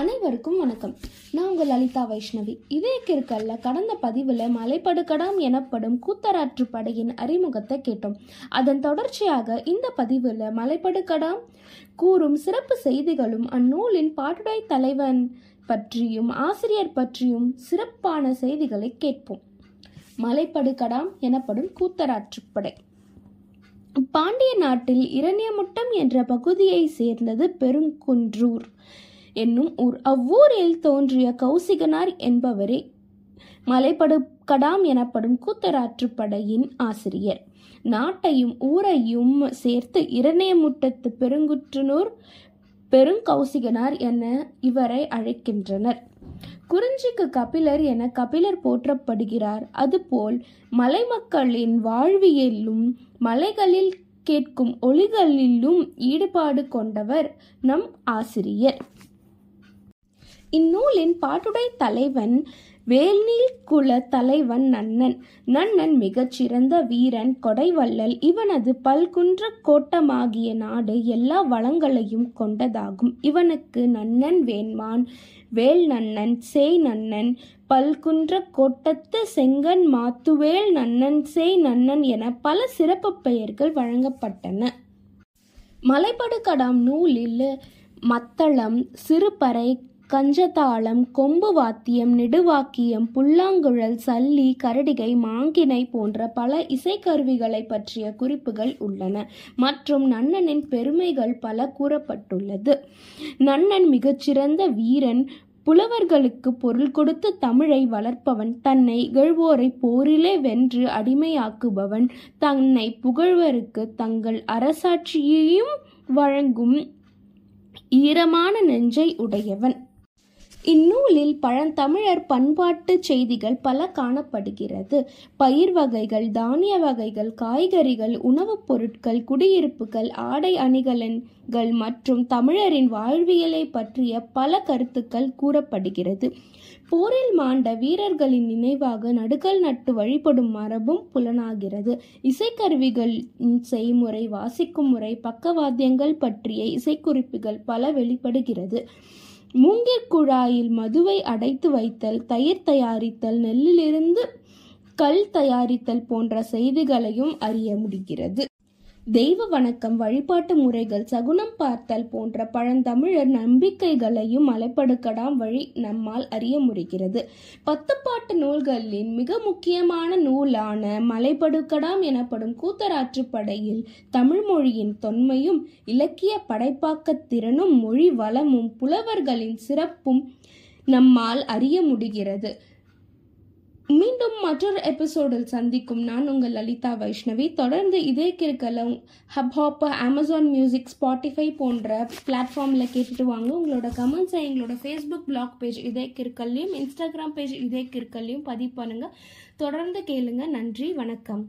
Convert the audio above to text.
அனைவருக்கும் வணக்கம். நான் உங்கள் லலிதா வைஷ்ணவி. இதே கிற்கல்ல கடந்த பதிவில் மலைப்படுகடாம் எனப்படும் கூத்தராற்று படையின் அறிமுகத்தை கேட்டோம். அதன் தொடர்ச்சியாக இந்த பதிவில் மலைப்படுகடாம் கூறும் சிறப்பு செய்திகளும் அந்நூலின் பாட்டுடை தலைவன் பற்றியும் ஆசிரியர் பற்றியும் சிறப்பான செய்திகளை கேட்போம். மலைப்படுகடாம் எனப்படும் கூத்தராற்றுப்படை பாண்டிய நாட்டில் இரணியமுட்டம் என்ற பகுதியை சேர்ந்தது பெருங்குன்றூர். என்னும் ஊர். அவ்வூரில் தோன்றிய கௌசிகனார் என்பவரே மலைப்படுகடாம் எனப்படும் கூத்தராற்றுப்படையின் ஆசிரியர். நாட்டையும் ஊரையும் சேர்த்து இரணியமுட்டத்து பெருங்குற்றனூர் பெருங்கௌசிகனார் என இவரை அழைக்கின்றனர். குறிஞ்சிக்கு கபிலர் என கபிலர் போற்றப்படுகிறார். அதுபோல் மலை மக்களின் வாழ்வியலும் மலைகளில் கேட்கும் ஒளிகளிலும் ஈடுபாடு கொண்டவர் நம் ஆசிரியர். இந்நூலின் பாட்டுடை தலைவன் வேல்நீல் குல தலைவன் நன்னன். நன்னன் மிகச்சிறந்த வீரன் கொடைவள்ளல் இவனது பல்குன்ற கோட்டமாகிய நாடு எல்லா வளங்களையும் கொண்டதாகும். இவனுக்கு நன்னன் வேண்மான் வேல் நன்னன் சேய் நன்னன் பல்குன்ற கோட்டத்து செங்கன் மாத்துவேல் நன்னன் சேய் நன்னன் என பல சிறப்பு பெயர்கள் வழங்கப்பட்டன. மலைப்படுகடாம் நூலில் மத்தளம் சிறுபறை கஞ்சதாளம் கொம்பு வாத்தியம் நெடுவாக்கியம் புல்லாங்குழல் சல்லி கரடிகை மாங்கினை போன்ற பல இசைக்கருவிகளை பற்றிய குறிப்புகள் உள்ளன. மற்றும் நன்னனின் பெருமைகள் பல கூறப்பட்டுள்ளது. நன்னன் மிகச்சிறந்த வீரன். புலவர்களுக்கு பொருள் கொடுத்து தமிழை வளர்ப்பவன். தன்னை இகழ்வோரை போரிலே வென்று அடிமையாக்குபவன். தன்னை புகழ்வருக்கு தங்கள் அரசாட்சியையும் வழங்கும் ஈரமான நெஞ்சை உடையவன். இந்நூலில் பழந்தமிழர் பண்பாட்டு செய்திகள் பல காணப்படுகிறது. பயிர் வகைகள் தானிய வகைகள் காய்கறிகள் உணவுப் பொருட்கள் குடியிருப்புகள் ஆடை அணிகலன்கள் மற்றும் தமிழரின் வாழ்வியலை பற்றிய பல கருத்துக்கள் கூறப்படுகிறது. போரில் மாண்ட வீரர்களின் நினைவாக நடுக்கல் நட்டு வழிபடும் மரபும் புலனாகிறது. இசைக்கருவிகள் செய்முறை வாசிக்கும் முறை பக்கவாத்தியங்கள் பற்றிய இசைக்குறிப்புகள் பல வெளிப்படுகிறது. மூங்கில் குழாயில் மதுவை அடைத்து வைத்தல் தயிர் தயாரித்தல் நெல்லிலிருந்து கல் தயாரித்தல் போன்ற செய்திகளையும் அறிய முடிகிறது. தெய்வ வணக்கம் வழிபாட்டு முறைகள் சகுனம் பார்த்தல் போன்ற பழந்தமிழர் நம்பிக்கைகளையும் மலைப்படுக்கடாம் வழி நம்மால் அறிய முடிகிறது. பத்துப்பாட்டு நூல்களின் மிக முக்கியமான நூலான மலைப்படுக்கடாம் எனப்படும் கூத்தராற்றுப்படையில் தமிழ் மொழியின் தொன்மையும் இலக்கிய படைப்பாக்கத்திறனும் மொழி வளமும் புலவர்களின் சிறப்பும் நம்மால் அறிய முடிகிறது. மீண்டும் மற்றொரு எபிசோடில் சந்திக்கும். நான் உங்கள் லலிதா வைஷ்ணவி. தொடர்ந்து இதே கிற்கல ஹப்ஹாப் அமேசான் மியூசிக் ஸ்பாட்டிஃபை போன்ற பிளாட்ஃபார்மில் கேட்டுட்டு வாங்க. உங்களோட கமெண்ட்ஸை எங்களோட ஃபேஸ்புக் பிளாக் பேஜ் இதே கிற்கல்லையும் இன்ஸ்டாகிராம் பேஜ் இதே கிற்கல்லையும் பதிவு பண்ணுங்கள் தொடர்ந்து கேளுங்க. நன்றி. வணக்கம்.